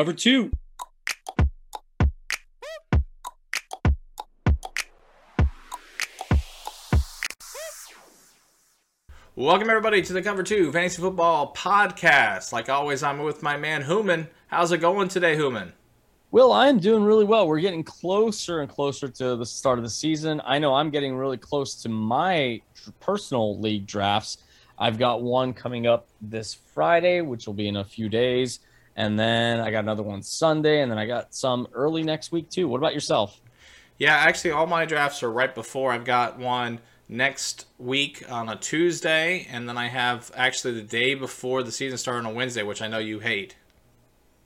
Cover two. Welcome everybody to the Cover Two Fantasy Football Podcast. Like always, I'm with my man Human. How's it going today, Human? Will, I'm doing really well. We're getting closer and closer to the start of the season. I know I'm getting really close to my personal league drafts. I've got one coming up this Friday, which will be in a few days. And then I got another one Sunday. And then I got some early next week, too. What about yourself? Yeah, actually, all my drafts are right before. I've got one next week on a Tuesday. And then I have actually the day before the season starts on a Wednesday, which I know you hate.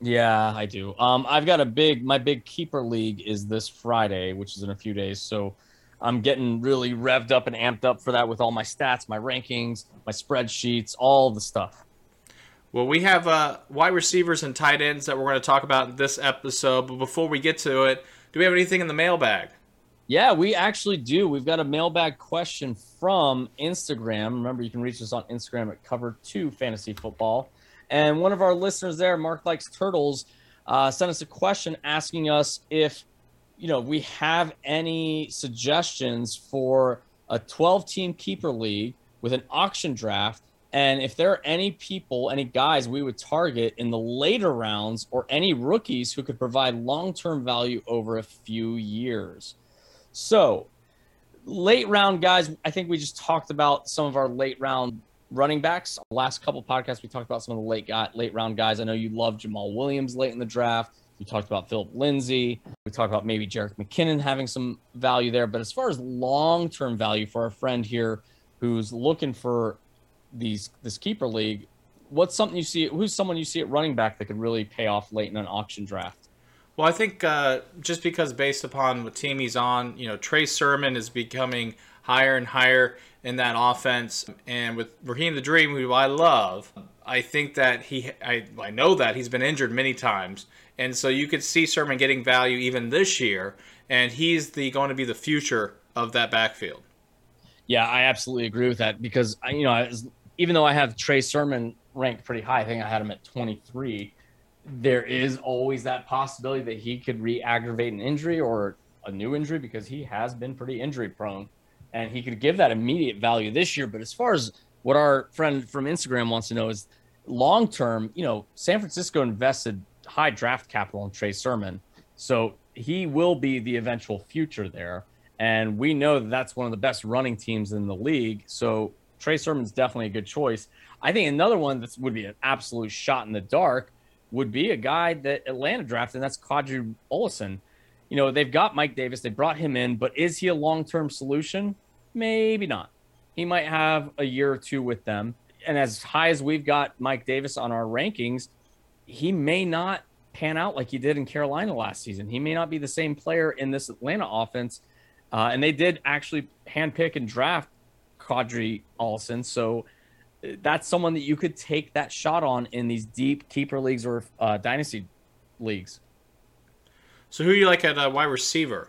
Yeah, I do. Um, I've got a big, my big keeper league is this Friday, which is in a few days. So I'm getting really revved up and amped up for that with all my stats, my rankings, my spreadsheets, all the stuff. Well, we have uh, wide receivers and tight ends that we're going to talk about in this episode. But before we get to it, do we have anything in the mailbag? Yeah, we actually do. We've got a mailbag question from Instagram. Remember, you can reach us on Instagram at Cover Two Fantasy Football. And one of our listeners there, Mark Likes Turtles, uh, sent us a question asking us if you know we have any suggestions for a 12 team keeper league with an auction draft and if there are any people any guys we would target in the later rounds or any rookies who could provide long-term value over a few years so late round guys i think we just talked about some of our late round running backs last couple podcasts we talked about some of the late guy, late round guys i know you love Jamaal williams late in the draft we talked about Philip Lindsay. We talked about maybe Jerick McKinnon having some value there. But as far as long term value for our friend here who's looking for these this keeper league, what's something you see? Who's someone you see at running back that could really pay off late in an auction draft? Well, I think uh, just because based upon what team he's on, you know, Trey Sermon is becoming higher and higher in that offense, and with Raheem the Dream, who I love, I think that he, I, I know that he's been injured many times, and so you could see Sermon getting value even this year, and he's the going to be the future of that backfield. Yeah, I absolutely agree with that because you know, even though I have Trey Sermon ranked pretty high, I think I had him at 23. There is always that possibility that he could re-aggravate an injury or a new injury because he has been pretty injury prone, and he could give that immediate value this year. But as far as what our friend from Instagram wants to know is long term, you know, San Francisco invested high draft capital in Trey Sermon. So he will be the eventual future there. And we know that that's one of the best running teams in the league. So Trey Sermon's definitely a good choice. I think another one that would be an absolute shot in the dark would be a guy that Atlanta drafted, and that's Qadree Ollison. You know, they've got Mike Davis, they brought him in, but is he a long term solution? Maybe not. He might have a year or two with them. And as high as we've got Mike Davis on our rankings, he may not pan out like he did in Carolina last season. He may not be the same player in this Atlanta offense. Uh, and they did actually handpick and draft Qadree Ollison. So uh, that's someone that you could take that shot on in these deep keeper leagues or uh, dynasty leagues. So who you like at uh, wide receiver?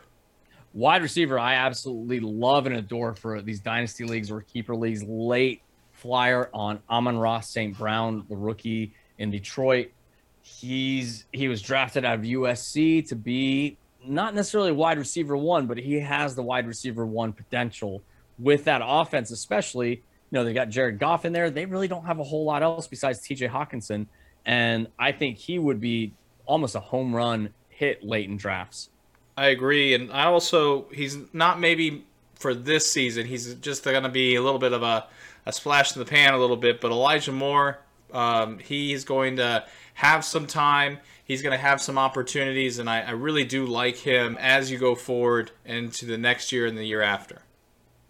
Wide receiver, I absolutely love and adore for these dynasty leagues or keeper leagues. Late flyer on Amon-Ra St. Brown, the rookie in Detroit he's he was drafted out of USC to be not necessarily wide receiver one, but he has the wide receiver one potential with that offense, especially. You know, they got Jared Goff in there. They really don't have a whole lot else besides TJ Hockenson. And I think he would be almost a home run hit late in drafts. I agree. And I also, he's not maybe for this season, he's just going to be a little bit of a, a splash in the pan a little bit. But Elijah Moore, um, he's going to have some time. He's going to have some opportunities, and I, I really do like him as you go forward into the next year and the year after.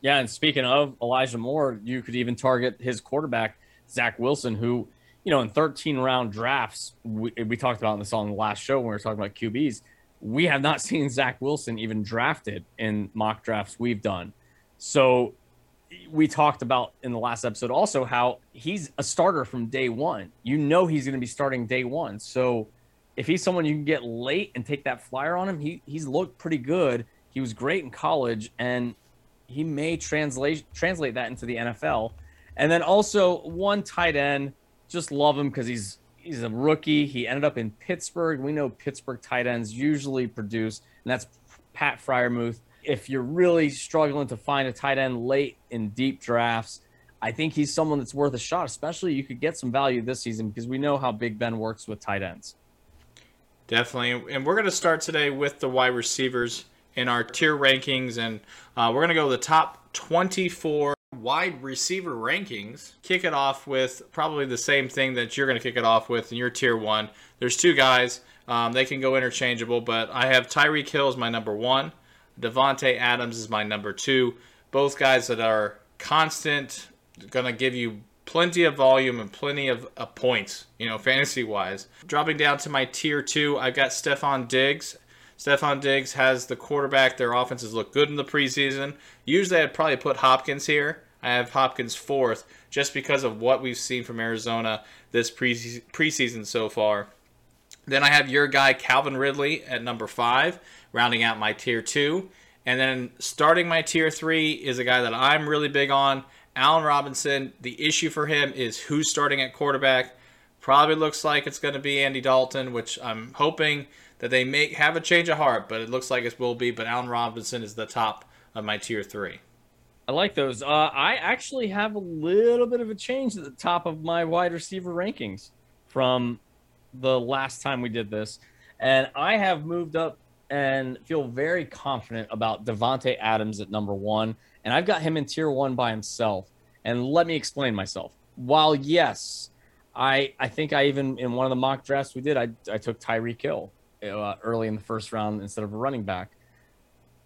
Yeah, and speaking of Elijah Moore, you could even target his quarterback, Zach Wilson, who, you know, in 13 round drafts, we, we talked about this on the last show when we were talking about QBs. We have not seen Zach Wilson even drafted in mock drafts we've done. So we talked about in the last episode also how he's a starter from day one. You know he's going to be starting day one. So if he's someone you can get late and take that flyer on him, he he's looked pretty good. He was great in college, and he may translate translate that into the NFL. And then also one tight end, just love him because he's he's a rookie. He ended up in Pittsburgh. We know Pittsburgh tight ends usually produce, and that's Pat Freiermuth. If you're really struggling to find a tight end late in deep drafts, I think he's someone that's worth a shot, especially you could get some value this season because we know how Big Ben works with tight ends. Definitely. And we're going to start today with the wide receivers in our tier rankings. And uh, we're going to go the top 24 wide receiver rankings. Kick it off with probably the same thing that you're going to kick it off with in your tier one. There's two guys. Um, they can go interchangeable, but I have Tyreek Hill as my number one. Davante Adams is my number two. Both guys that are constant, going to give you plenty of volume and plenty of uh, points, you know, fantasy wise. Dropping down to my tier two, I've got Stefon Diggs. Stefon Diggs has the quarterback. Their offenses look good in the preseason. Usually I'd probably put Hopkins here. I have Hopkins fourth just because of what we've seen from Arizona this pre- preseason so far. Then I have your guy Calvin Ridley at number five, rounding out my tier two. And then starting my tier three is a guy that I'm really big on, Allen Robinson. The issue for him is who's starting at quarterback. Probably looks like it's going to be Andy Dalton, which I'm hoping that they may have a change of heart, but it looks like it will be. But Allen Robinson is the top of my tier three. I like those. Uh, I actually have a little bit of a change at the top of my wide receiver rankings from the last time we did this, and I have moved up and feel very confident about Davante Adams at number one, and I've got him in tier one by himself. And let me explain myself. While yes, I I think I even in one of the mock drafts we did, I I took Tyreek Hill uh, early in the first round instead of a running back.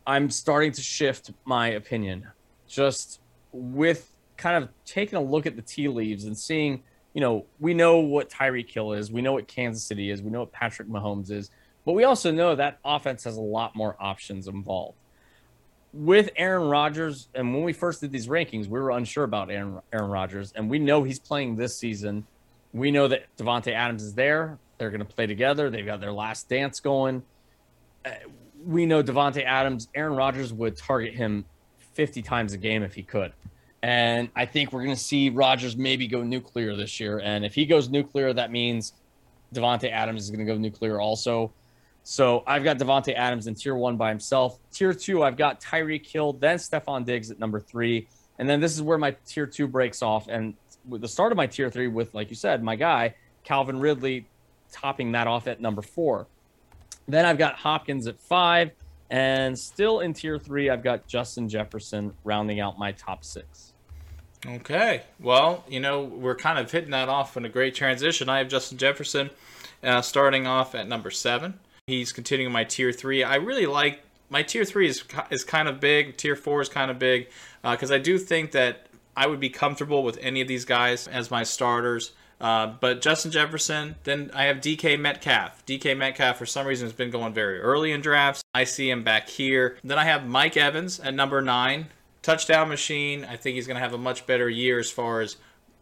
I'm starting to shift my opinion, just with kind of taking a look at the tea leaves and seeing you know, we know what Tyreek Hill is, we know what Kansas City is, we know what Patrick Mahomes is, but we also know that offense has a lot more options involved. With Aaron Rodgers, and when we first did these rankings, we were unsure about Aaron, Aaron Rodgers, and we know he's playing this season. We know that Davante Adams is there. They're going to play together. They've got their last dance going. Uh, we know Davante Adams, Aaron Rodgers would target him 50 times a game if he could. And I think we're going to see Rodgers maybe go nuclear this year. And if he goes nuclear, that means Davante Adams is going to go nuclear also. So I've got Davante Adams in tier one by himself. Tier two, I've got Tyreek Hill, then Stefon Diggs at number three. And then this is where my tier two breaks off. And with the start of my tier three, with, like you said, my guy, Calvin Ridley, topping that off at number four. Then I've got Hopkins at five. And still in tier three, I've got Justin Jefferson rounding out my top six. Okay. Well, you know, we're kind of hitting that off in a great transition. I have Justin Jefferson uh, starting off at number seven. He's continuing my tier three. I really like my tier three is is kind of big. Tier four is kind of big because uh, I do think that I would be comfortable with any of these guys as my starters. Uh, but Justin Jefferson, then I have DK Metcalf. DK Metcalf, for some reason, has been going very early in drafts. I see him back here. Then I have Mike Evans at number nine. Touchdown machine. I think he's going to have a much better year as far as,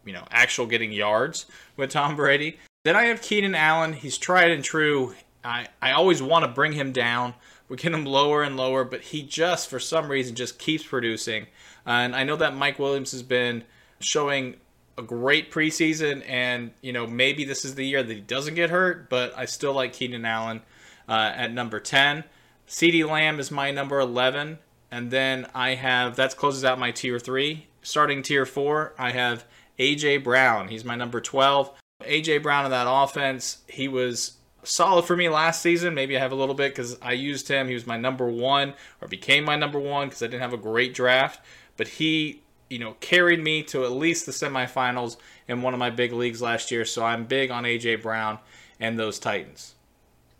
you know, actual getting yards with Tom Brady. Then I have Keenan Allen. He's tried and true. I, I always want to bring him down. We get him lower and lower, but he just, for some reason, just keeps producing. And I know that Mike Williams has been showing a great preseason, and you know maybe this is the year that he doesn't get hurt. But I still like Keenan Allen uh, at number ten. CeeDee Lamb is my number eleven, and then I have that closes out my tier three. Starting tier four, I have AJ Brown. He's my number twelve. AJ Brown in that offense, he was solid for me last season. Maybe I have a little bit because I used him. He was my number one or became my number one because I didn't have a great draft. But he you know, carried me to at least the semifinals in one of my big leagues last year. So I'm big on AJ Brown and those Titans.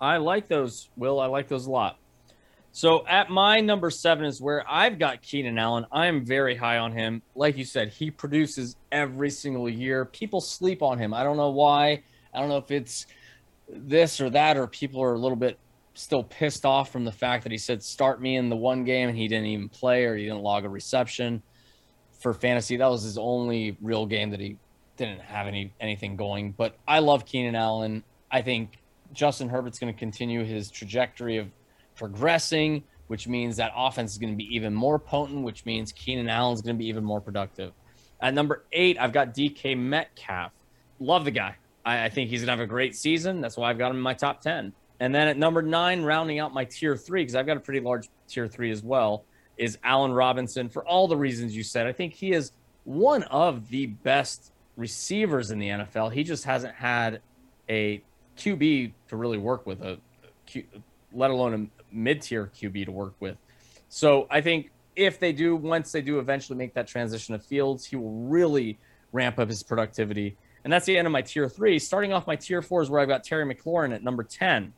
I like those, Will. I like those a lot. So at my number seven is where I've got Keenan Allen. I am very high on him. Like you said, he produces every single year. People sleep on him. I don't know why. I don't know if it's this or that, or people are a little bit still pissed off from the fact that he said start me in the one game and he didn't even play or he didn't log a reception for fantasy. That was his only real game that he didn't have any anything going. But I love Keenan Allen. I think Justin Herbert's going to continue his trajectory of progressing, which means that offense is going to be even more potent, which means Keenan Allen's going to be even more productive. At number eight, I've got DK Metcalf. Love the guy. I, I think he's gonna have a great season. That's why I've got him in my top ten. And then at number nine, rounding out my tier three, because I've got a pretty large tier three as well, is Allen Robinson for all the reasons you said. I think he is one of the best receivers in the NFL. He just hasn't had a QB to really work with, a, Q, let alone a mid tier QB to work with. So I think if they do, once they do eventually make that transition of Fields, he will really ramp up his productivity. And that's the end of my tier three. Starting off my tier four is where I've got Terry McLaurin at number 10.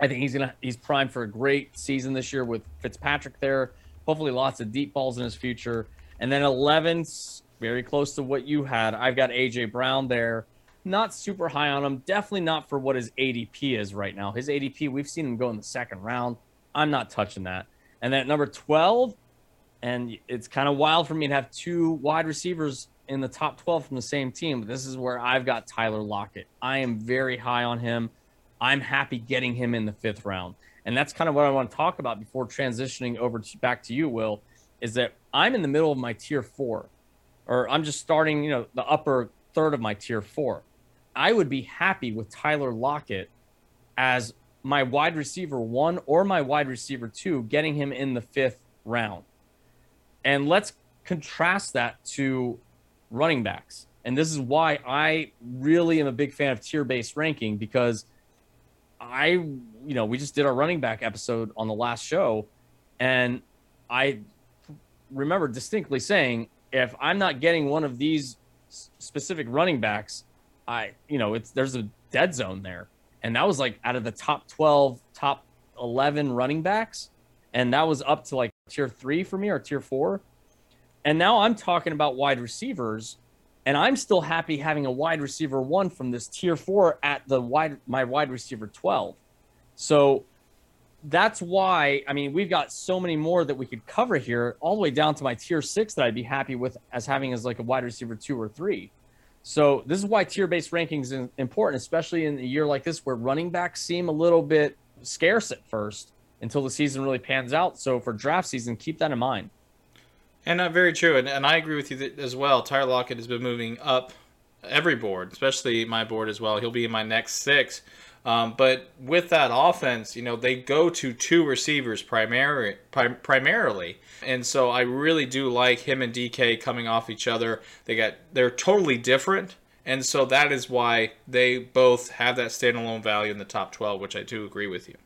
I think he's gonna he's primed for a great season this year with Fitzpatrick there. Hopefully, lots of deep balls in his future. And then 11's very close to what you had. I've got AJ Brown there. Not super high on him. Definitely not for what his ADP is right now. His ADP, we've seen him go in the second round. I'm not touching that. And then at number 12, and it's kind of wild for me to have two wide receivers in the top 12 from the same team. But this is where I've got Tyler Lockett. I am very high on him. I'm happy getting him in the fifth round. And that's kind of what I want to talk about before transitioning over to, back to you, Will, is that I'm in the middle of my tier four, or I'm just starting, you know, the upper third of my tier four. I would be happy with Tyler Lockett as my wide receiver one or my wide receiver two, getting him in the fifth round. And let's contrast that to running backs. And this is why I really am a big fan of tier based ranking because I, you know, we just did our running back episode on the last show. And I remember distinctly saying, if I'm not getting one of these specific running backs, I, you know, it's there's a dead zone there. And that was like out of the top 12, top 11 running backs. And that was up to like tier three for me or tier four. And now I'm talking about wide receivers, and I'm still happy having a wide receiver one from this tier four at the wide my wide receiver 12. So that's why I mean we've got so many more that we could cover here, all the way down to my tier six that I'd be happy with as having as like a wide receiver two or three. So this is why tier-based rankings is important, especially in a year like this where running backs seem a little bit scarce at first until the season really pans out. So for draft season, keep that in mind. And uh, very true, and, and I agree with you as well. Tyler Lockett has been moving up every board, especially my board as well. He'll be in my next six. Um, but with that offense, you know, they go to two receivers primary, prim- primarily. And so I really do like him and DK coming off each other. They got they're totally different. And so that is why they both have that standalone value in the top 12, which I do agree with you.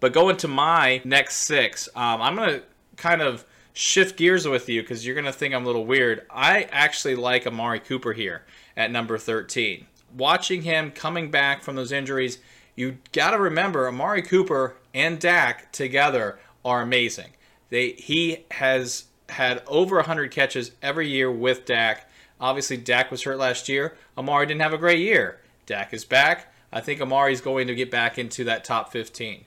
But going to my next six, um, I'm going to kind of shift gears with you because you're going to think I'm a little weird. I actually like Amari Cooper here at number 13 watching him coming back from those injuries, you got to remember Amari Cooper and Dak together are amazing. They he has had over 100 catches every year with Dak. Obviously, Dak was hurt last year. Amari didn't have a great year. Dak is back. I think Amari's going to get back into that top 15.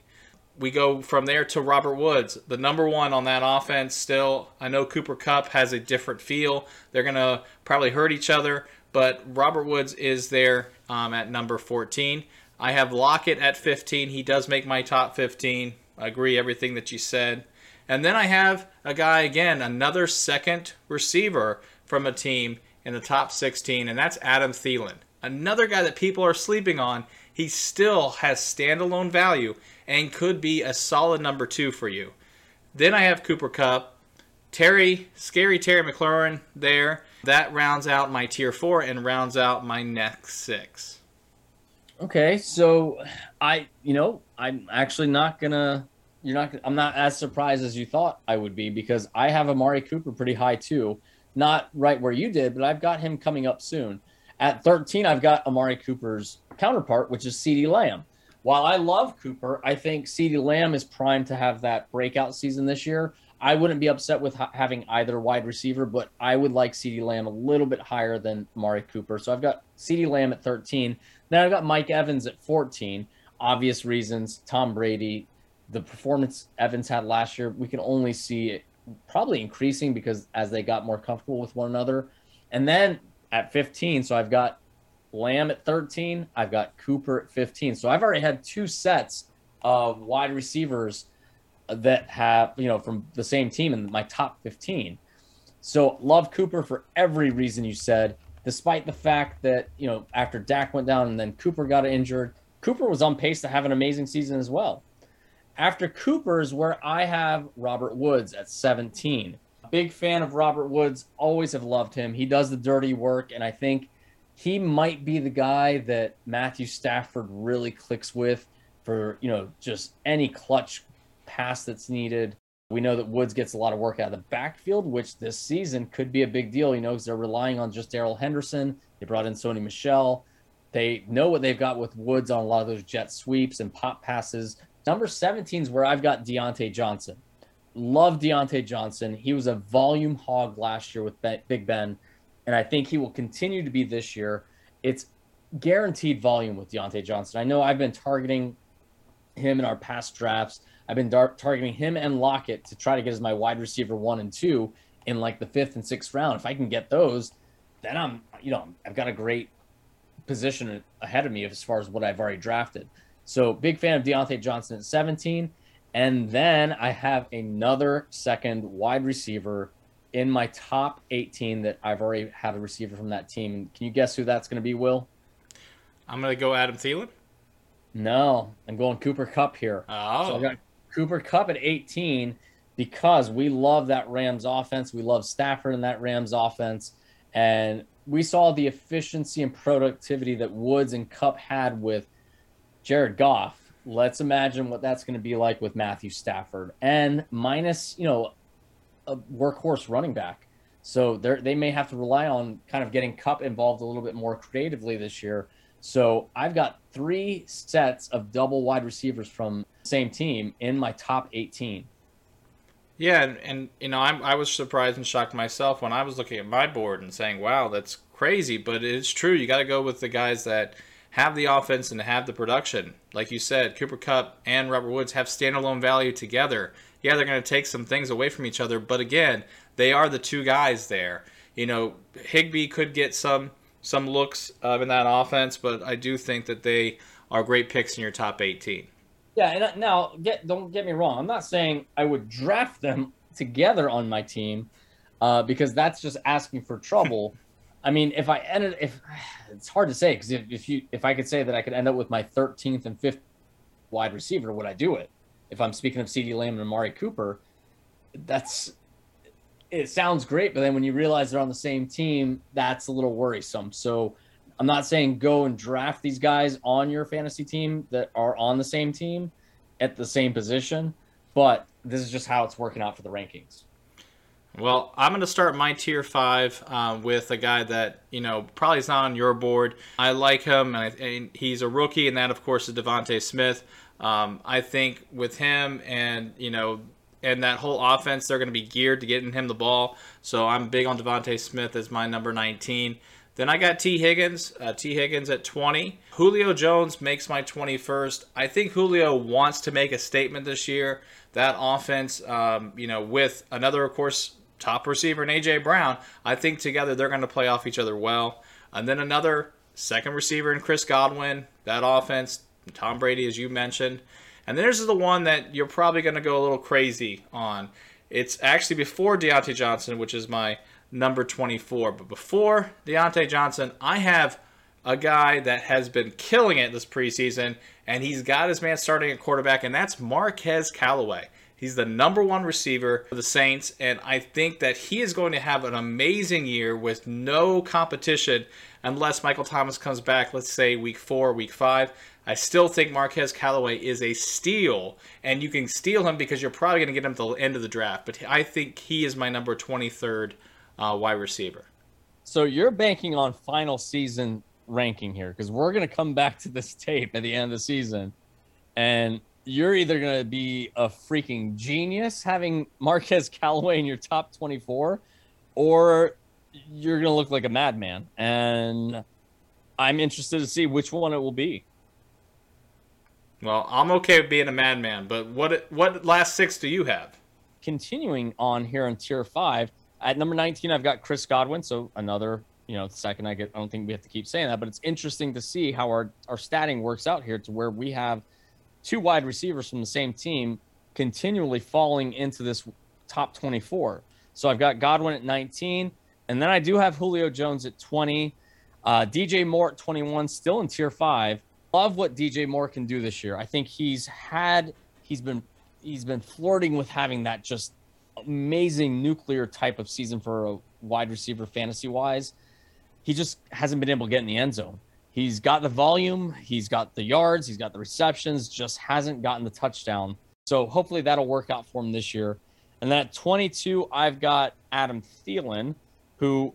We go from there to Robert Woods, the number one on that offense still. I know Cooper Kupp has a different feel. They're going to probably hurt each other, but Robert Woods is there um, at number 14. I have Lockett at 15. He does make my top 15. I agree everything that you said. And then I have a guy again, another second receiver from a team in the top 16, and that's Adam Thielen. Another guy that people are sleeping on. He still has standalone value and could be a solid number two for you. Then I have Cooper Kupp, Terry, scary Terry McLaurin there. That rounds out my tier four and rounds out my next six. Okay, so I, you know, I'm actually not gonna. You're not. I'm not as surprised as you thought I would be because I have Amari Cooper pretty high too. Not right where you did, but I've got him coming up soon. At 13, I've got Amari Cooper's counterpart, which is CeeDee Lamb. While I love Cooper, I think CeeDee Lamb is primed to have that breakout season this year. I wouldn't be upset with ha- having either wide receiver, but I would like CeeDee Lamb a little bit higher than Mari Cooper. So I've got CeeDee Lamb at 13. Then I've got Mike Evans at 14. Obvious reasons. Tom Brady, the performance Evans had last year, we can only see it probably increasing because as they got more comfortable with one another. And then at 15, so I've got Lamb at 13. I've got Cooper at 15. So I've already had two sets of wide receivers that have you know from the same team in my top 15 so love cooper for every reason you said despite the fact that, you know, after Dak went down and then Cooper got injured, Cooper was on pace to have an amazing season as well. After Cooper is where I have Robert Woods at 17. Big fan of Robert Woods, always have loved him. He does the dirty work, and I think he might be the guy that Matthew Stafford really clicks with for, you know, just any clutch pass that's needed. We know that Woods gets a lot of work out of the backfield, which this season could be a big deal, you know, because they're relying on just Darrell Henderson. They brought in Sony Michel. They know what they've got with Woods on a lot of those jet sweeps and pop passes. Number 17 is where I've got Diontae Johnson. Love Diontae Johnson. He was a volume hog last year with Big Ben, and I think he will continue to be this year. It's guaranteed volume with Diontae Johnson. I know I've been targeting him in our past drafts. I've been targeting him and Lockett to try to get as my wide receiver one and two in like the fifth and sixth round. If I can get those, then I'm, you know, I've got a great position ahead of me as far as what I've already drafted. So big fan of Diontae Johnson at 17. And then I have another second wide receiver in my top 18 that I've already had a receiver from that team. Can you guess who that's going to be, Will? I'm going to go Adam Thielen. No, I'm going Cooper Kupp here. Oh. So I got Cooper Kupp at 18 because we love that Rams offense. We love Stafford in that Rams offense. And we saw the efficiency and productivity that Woods and Kupp had with Jared Goff. Let's imagine what that's going to be like with Matthew Stafford and minus, you know, a workhorse running back. So they may have to rely on kind of getting Kupp involved a little bit more creatively this year. So I've got three sets of double wide receivers from same team in my top 18. Yeah, and, and you know, I'm, I was surprised and shocked myself when I was looking at my board and saying, "Wow, that's crazy." But it's true. You got to go with the guys that have the offense and have the production. Like you said, Cooper Kupp and Robert Woods have standalone value together. Yeah, they're going to take some things away from each other, but again, they are the two guys there. You know, Higbee could get some some looks uh, in that offense, but I do think that they are great picks in your top 18. Yeah, and uh, now get don't get me wrong. I'm not saying I would draft them together on my team uh, because that's just asking for trouble. I mean, if I ended, if it's hard to say because if, if you if I could say that I could end up with my 13th and 5th wide receiver, would I do it? If I'm speaking of CeeDee Lamb and Amari Cooper, that's it sounds great, but then when you realize they're on the same team, that's a little worrisome. So I'm not saying go and draft these guys on your fantasy team that are on the same team at the same position, but this is just how it's working out for the rankings. Well, I'm going to start my tier five uh, with a guy that you know probably is not on your board. I like him, and, I, and he's a rookie, and that of course is DeVonta Smith. Um, I think with him and you know and that whole offense, they're going to be geared to getting him the ball. So I'm big on DeVonta Smith as my number 19. Then I got Tee Higgins. Uh, Tee Higgins at 20. Julio Jones makes my 21st. I think Julio wants to make a statement this year. That offense, um, you know, with another, of course, top receiver in A.J. Brown, I think together they're going to play off each other well. And then another second receiver in Chris Godwin. That offense, Tom Brady, as you mentioned. And there's the one that you're probably going to go a little crazy on. It's actually before Diontae Johnson, which is my number 24. But before Diontae Johnson, I have a guy that has been killing it this preseason, and he's got his man starting at quarterback, and that's Marquez Callaway. He's the number one receiver for the Saints, and I think that he is going to have an amazing year with no competition unless Michael Thomas comes back, let's say week four, week five. I still think Marquez Callaway is a steal, and you can steal him because you're probably going to get him at the end of the draft. But I think he is my number 23rd uh, wide receiver. So you're banking on final season ranking here because we're going to come back to this tape at the end of the season, and you're either going to be a freaking genius having Marquez Callaway in your top 24, or you're going to look like a madman. And I'm interested to see which one it will be. Well, I'm okay with being a madman, but what what last six do you have? Continuing on here on tier five, at number 19, I've got Chris Godwin. So another, you know, second I get, I don't think we have to keep saying that, but it's interesting to see how our, our statting works out here to where we have two wide receivers from the same team continually falling into this top 24. So I've got Godwin at 19. And then I do have Julio Jones at 20, uh, DJ Moore at 21, still in tier five. Love what DJ Moore can do this year. I think he's had, he's been, he's been flirting with having that just amazing nuclear type of season for a wide receiver fantasy wise. He just hasn't been able to get in the end zone. He's got the volume, he's got the yards, he's got the receptions, just hasn't gotten the touchdown. So hopefully that'll work out for him this year. And then at 22, I've got Adam Thielen, who,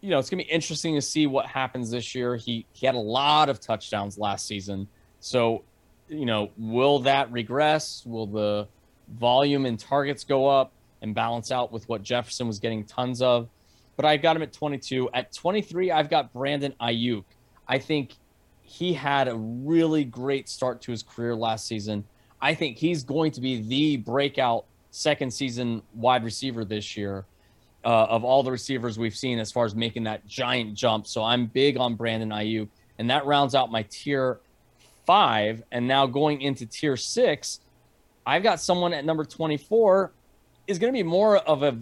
you know, it's going to be interesting to see what happens this year. He, he had a lot of touchdowns last season. So, you know, will that regress? Will the volume and targets go up and balance out with what Jefferson was getting tons of? But I got him at 22. At 23, I've got Brandon Aiyuk. I think he had a really great start to his career last season. I think he's going to be the breakout second season wide receiver this year uh, of all the receivers we've seen as far as making that giant jump. So I'm big on Brandon Aiyuk, and that rounds out my tier five. And now going into tier six, I've got someone at number 24 is going to be more of a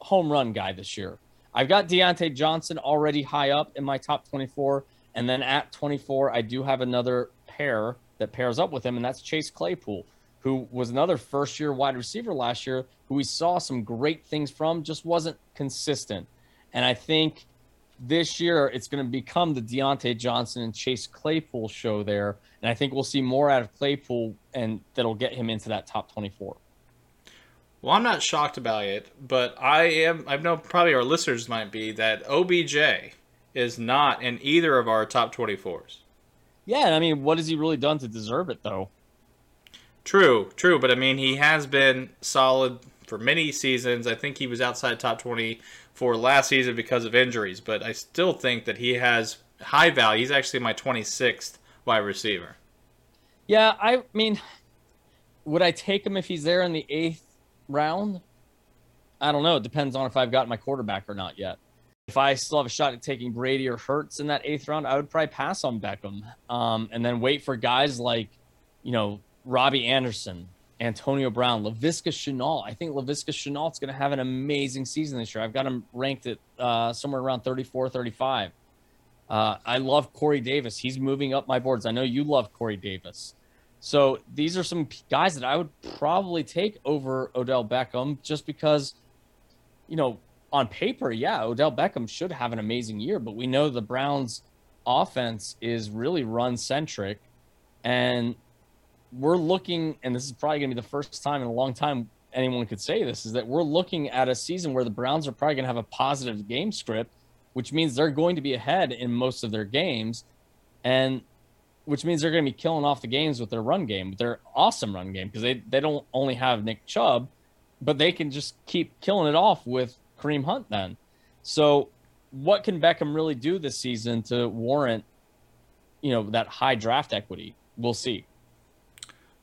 home run guy this year. I've got Diontae Johnson already high up in my top 24. And then at 24, I do have another pair that pairs up with him, and that's Chase Claypool who was another first year wide receiver last year, who we saw some great things from, just wasn't consistent. And I think this year it's going to become the Diontae Johnson and Chase Claypool show there. And I think we'll see more out of Claypool and that'll get him into that top 24. Well, I'm not shocked about it, but I am. I know probably our listeners might be that OBJ is not in either of our top 24s. Yeah, I mean, what has he really done to deserve it, though? True, true, but I mean, he has been solid for many seasons. I think he was outside top 20 for last season because of injuries, but I still think that he has high value. He's actually my 26th wide receiver. Yeah, I mean, would I take him if he's there in the eighth round? I don't know. It depends on if I've got my quarterback or not yet. If I still have a shot at taking Brady or Hurts in that eighth round, I would probably pass on Beckham um, and then wait for guys like, you know, Robbie Anderson, Antonio Brown, Laviska Shenault. I think Laviska Shenault's going to have an amazing season this year. I've got him ranked at uh, somewhere around 34, 35. Uh, I love Corey Davis. He's moving up my boards. I know you love Corey Davis. So these are some guys that I would probably take over Odell Beckham just because, you know, on paper, yeah, Odell Beckham should have an amazing year, but we know the Browns' offense is really run centric. And we're looking, and this is probably going to be the first time in a long time anyone could say this, is that we're looking at a season where the Browns are probably going to have a positive game script, which means they're going to be ahead in most of their games, and which means they're going to be killing off the games with their run game, with their awesome run game, because they, they don't only have Nick Chubb, but they can just keep killing it off with Kareem Hunt then. So, what can Beckham really do this season to warrant, you know, that high draft equity? We'll see.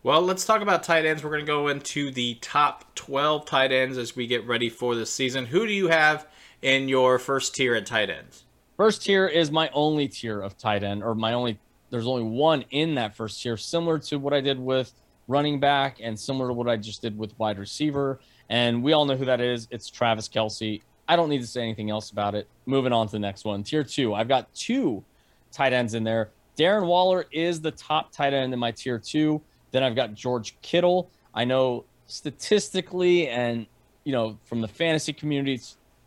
Well, let's talk about tight ends. We're going to go into the top 12 tight ends as we get ready for the season. Who do you have in your first tier at tight ends? First tier is my only tier of tight end, or my only, there's only one in that first tier, similar to what I did with running back and similar to what I just did with wide receiver. And we all know who that is. It's Travis Kelce. I don't need to say anything else about it. Moving on to the next one. Tier two. I've got two tight ends in there. Darren Waller is the top tight end in my tier two. Then I've got George Kittle. I know statistically and you know from the fantasy community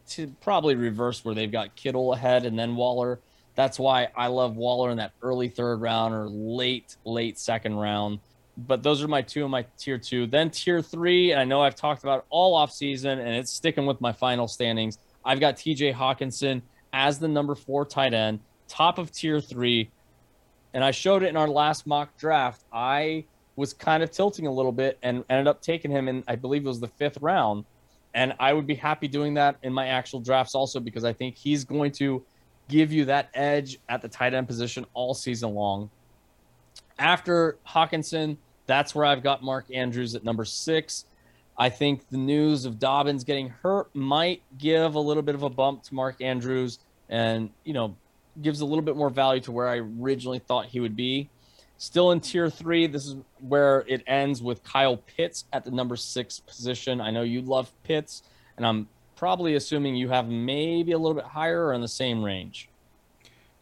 to probably reverse where they've got Kittle ahead and then Waller. That's why I love Waller in that early third round or late late second round. But those are my two in my tier two. Then tier three, and I know I've talked about all off season, and it's sticking with my final standings. I've got T.J. Hockenson as the number four tight end, top of tier three, and I showed it in our last mock draft. I was kind of tilting a little bit and ended up taking him in, I believe it was the fifth round. And I would be happy doing that in my actual drafts also because I think he's going to give you that edge at the tight end position all season long. After Hockenson, that's where I've got Mark Andrews at number six. I think the news of Dobbins getting hurt might give a little bit of a bump to Mark Andrews and, you know, gives a little bit more value to where I originally thought he would be. Still in tier three, this is where it ends with Kyle Pitts at the number six position. I know you love Pitts, and I'm probably assuming you have maybe a little bit higher or in the same range.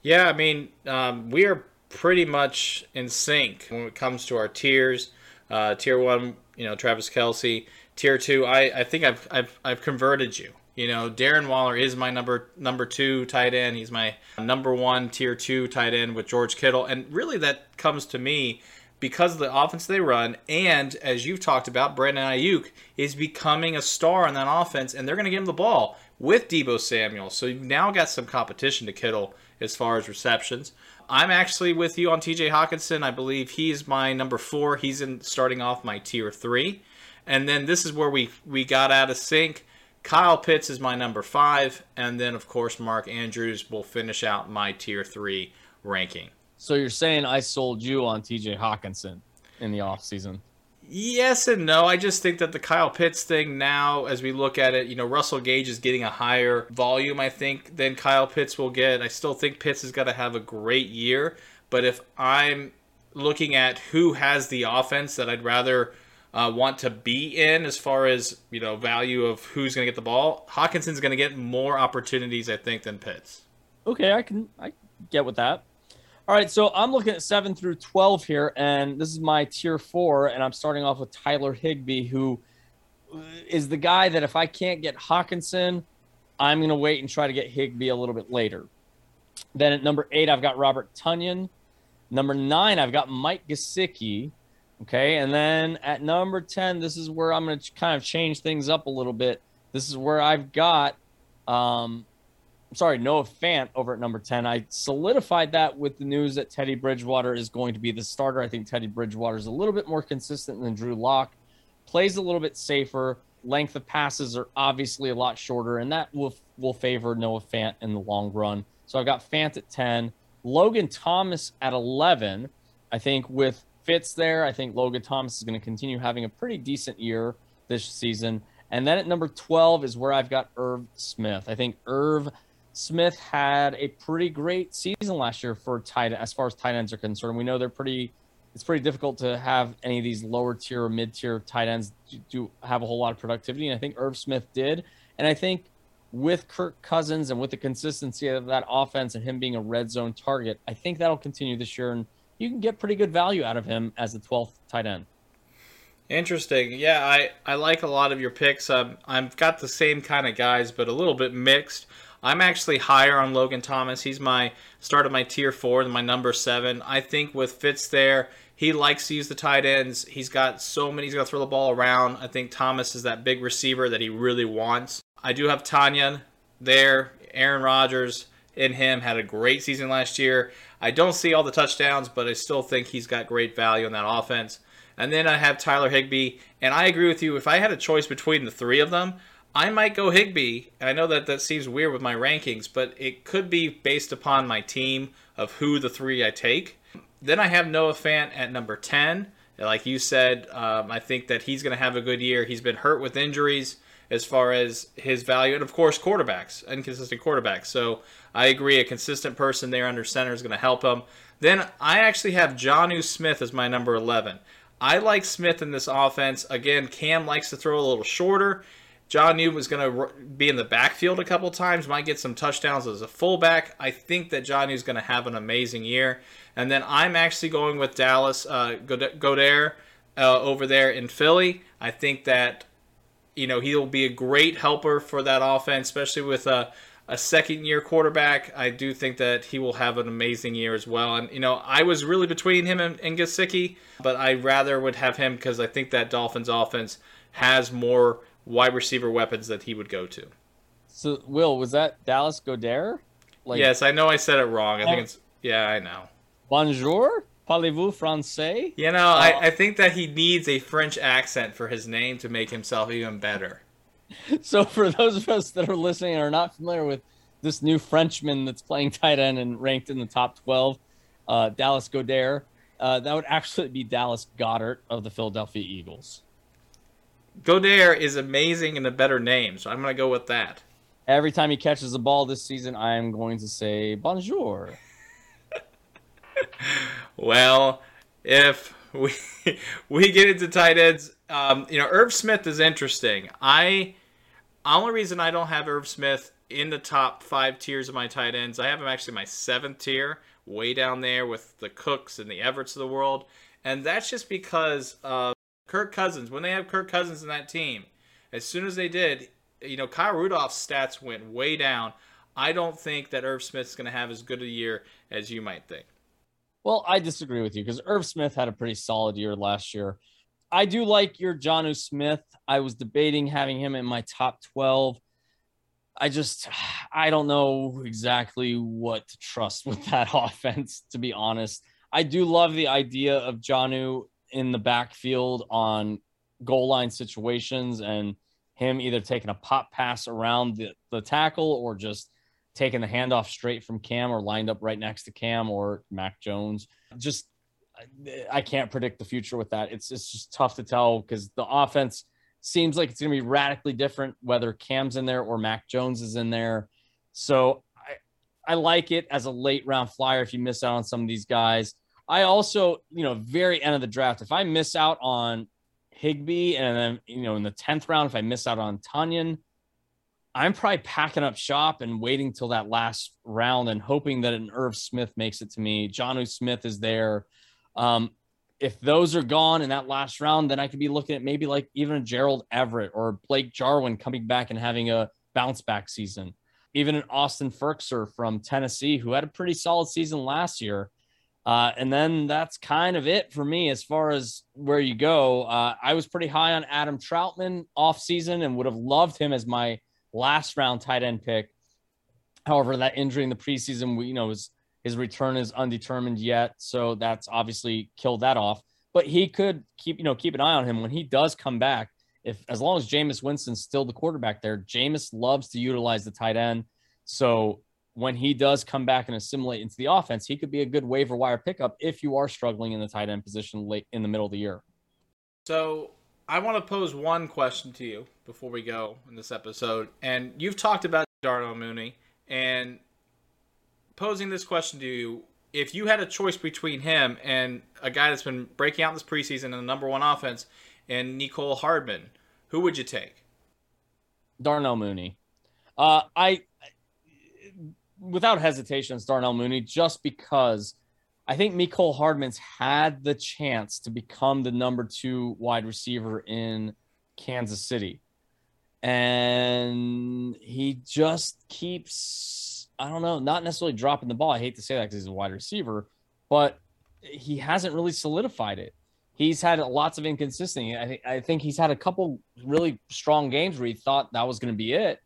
Yeah, I mean, um, we are pretty much in sync when it comes to our tiers. Uh, tier one, you know, Travis Kelce. Tier two, I, I think I've, I've I've converted you. You know, Darren Waller is my number number two tight end. He's my number one tier two tight end with George Kittle, and really that comes to me because of the offense they run, and as you've talked about, Brandon Aiyuk is becoming a star in that offense, and they're going to give him the ball with Deebo Samuel. So you've now got some competition to Kittle as far as receptions. I'm actually with you on TJ Hockenson. I believe he's my number four. He's in starting off my tier three. And then this is where we, we got out of sync. Kyle Pitts is my number five. And then, of course, Mark Andrews will finish out my tier three ranking. So you're saying I sold you on TJ Hockenson in the offseason? Yes and no. I just think that the Kyle Pitts thing now, as we look at it, you know, Russell Gage is getting a higher volume, I think, than Kyle Pitts will get. I still think Pitts is going to have a great year. But if I'm looking at who has the offense that I'd rather uh, want to be in as far as, you know, value of who's going to get the ball, Hockenson's going to get more opportunities, I think, than Pitts. Okay, I can I get with that. All right, so I'm looking at seven through 12 here, and this is my tier four, and I'm starting off with Tyler Higbee, who is the guy that if I can't get Hockenson, I'm going to wait and try to get Higbee a little bit later. Then at number eight, I've got Robert Tonyan. Number nine, I've got Mike Gesicki. Okay, and then at number 10, this is where I'm going to kind of change things up a little bit. This is where I've got um, sorry, Noah Fant over at number 10. I solidified that with the news that Teddy Bridgewater is going to be the starter. I think Teddy Bridgewater is a little bit more consistent than Drew Lock, plays a little bit safer. Length of passes are obviously a lot shorter, and that will will favor Noah Fant in the long run. So I've got Fant at 10, Logan Thomas at 11. I think with Fitz there, I think Logan Thomas is going to continue having a pretty decent year this season. And then at number 12 is where I've got Irv Smith. I think Irv Smith had a pretty great season last year for tight as far as tight ends are concerned. We know they're pretty. It's pretty difficult to have any of these lower tier or mid tier tight ends do have a whole lot of productivity, and I think Irv Smith did. And I think with Kirk Cousins and with the consistency of that offense and him being a red zone target, I think that'll continue this year, and you can get pretty good value out of him as the 12th tight end. Interesting. Yeah, I, I like a lot of your picks. Um, I've got the same kind of guys, but a little bit mixed. I'm actually higher on Logan Thomas. He's my start of my tier four and my number seven. I think with Fitz there, he likes to use the tight ends. He's got so many. he's going to throw the ball around. I think Thomas is that big receiver that he really wants. I do have Tonyan there. Aaron Rodgers in him had a great season last year. I don't see all the touchdowns, but I still think he's got great value in that offense. And then I have Tyler Higbee, and I agree with you. If I had a choice between the three of them, I might go Higbee. I know that that seems weird with my rankings, but it could be based upon my team of who the three I take. Then I have Noah Fant at number 10. Like you said, um, I think that he's going to have a good year. He's been hurt with injuries as far as his value, and of course, quarterbacks, inconsistent quarterbacks. So I agree, a consistent person there under center is going to help him. Then I actually have Jonnu Smith as my number 11. I like Smith in this offense. Again, Cam likes to throw a little shorter. John was going to be in the backfield a couple times, might get some touchdowns as a fullback. I think that John Newton's going to have an amazing year. And then I'm actually going with Dallas uh, Goedert uh, over there in Philly. I think that you know he'll be a great helper for that offense, especially with a, a second year quarterback. I do think that he will have an amazing year as well. And you know I was really between him and, and Gesicki, but I rather would have him because I think that Dolphins offense has more wide receiver weapons that he would go to. So, Will, was that Dallas Goedert? Like, yes, I know I said it wrong. I think it's yeah, I know. Bonjour, parlez-vous français? You know, uh, I, I think that he needs a French accent for his name to make himself even better. So, for those of us that are listening and are not familiar with this new Frenchman that's playing tight end and ranked in the top 12, uh, Dallas Goedert, uh, that would actually be Dallas Goddard of the Philadelphia Eagles. Goedert is amazing and a better name, so I'm going to go with that. Every time he catches a ball this season, I am going to say bonjour. well, if we we get into tight ends, um, you know, Irv Smith is interesting. I Only reason I don't have Irv Smith in the top five tiers of my tight ends, I have him actually my seventh tier, way down there with the Cooks and the Everetts of the world. And that's just because of Kirk Cousins. When they have Kirk Cousins in that team, as soon as they did, you know, Kyle Rudolph's stats went way down. I don't think that Irv Smith's going to have as good a year as you might think. Well, I disagree with you because Irv Smith had a pretty solid year last year. I do like your Jonnu Smith. I was debating having him in my top 12. I just, I don't know exactly what to trust with that offense, to be honest. I do love the idea of Jonnu in the backfield on goal line situations and him either taking a pop pass around the, the tackle or just taking the handoff straight from Cam or lined up right next to Cam or Mac Jones. Just I can't predict the future with that. It's it's just tough to tell because the offense seems like it's going to be radically different whether Cam's in there or Mac Jones is in there. So I I like it as a late round flyer if you miss out on some of these guys. I also, you know, very end of the draft, if I miss out on Higbee and then, you know, in the 10th round, if I miss out on Tonyan, I'm probably packing up shop and waiting till that last round and hoping that an Irv Smith makes it to me. Jonnu Smith is there. Um, if those are gone in that last round, then I could be looking at maybe like even a Gerald Everett or Blake Jarwin coming back and having a bounce back season. Even an Austin Firkser from Tennessee, who had a pretty solid season last year. Uh, and then that's kind of it for me as far as where you go. Uh, I was pretty high on Adam Trautman off season and would have loved him as my last round tight end pick. However, that injury in the preseason, we, you know, his, his return is undetermined yet. So that's obviously killed that off. But he could keep, you know, keep an eye on him when he does come back. If as long as Jameis Winston's still the quarterback there, Jameis loves to utilize the tight end. So when he does come back and assimilate into the offense, he could be a good waiver wire pickup if you are struggling in the tight end position late in the middle of the year. So I want to pose one question to you before we go in this episode. And you've talked about Darnell Mooney and posing this question to you. If you had a choice between him and a guy that's been breaking out this preseason in the number one offense and Mecole Hardman, who would you take? Darnell Mooney. Uh, I without hesitation, it's Darnell Mooney just because I think Mecole Hardman's had the chance to become the number two wide receiver in Kansas City. And he just keeps, I don't know, not necessarily dropping the ball. I hate to say that because he's a wide receiver, but he hasn't really solidified it. He's had lots of inconsistency. I, th- I think he's had a couple really strong games where he thought that was going to be it.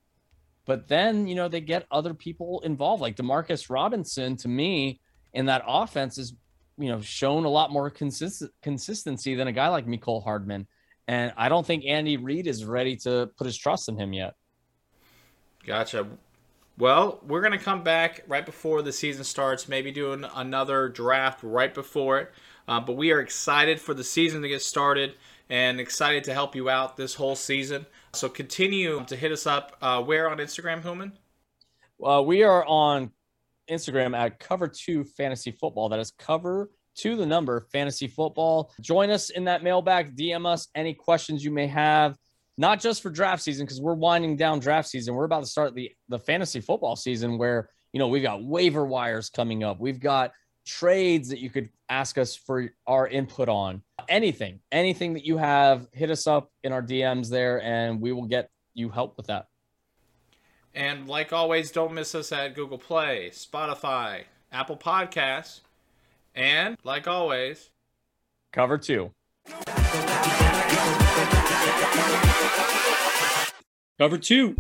But then, you know, they get other people involved. Like Demarcus Robinson, to me, in that offense is, you know, shown a lot more consist- consistency than a guy like Mecole Hardman. And I don't think Andy Reid is ready to put his trust in him yet. Gotcha. Well, we're going to come back right before the season starts, maybe doing another draft right before it. Uh, but we are excited for the season to get started and excited to help you out this whole season. So continue to hit us up. Uh, where on Instagram, Hooman? Uh, we are on Instagram at Cover Two Fantasy Football. That is Cover to the number Fantasy Football. Join us in that mailbag. DM us any questions you may have, not just for draft season because we're winding down draft season. We're about to start the the fantasy football season where you know we've got waiver wires coming up. We've got trades that you could ask us for our input on anything, anything that you have, hit us up in our DMs there and we will get you help with that. And like always, don't miss us at Google Play, Spotify, Apple Podcasts, and like always, cover two. Cover two.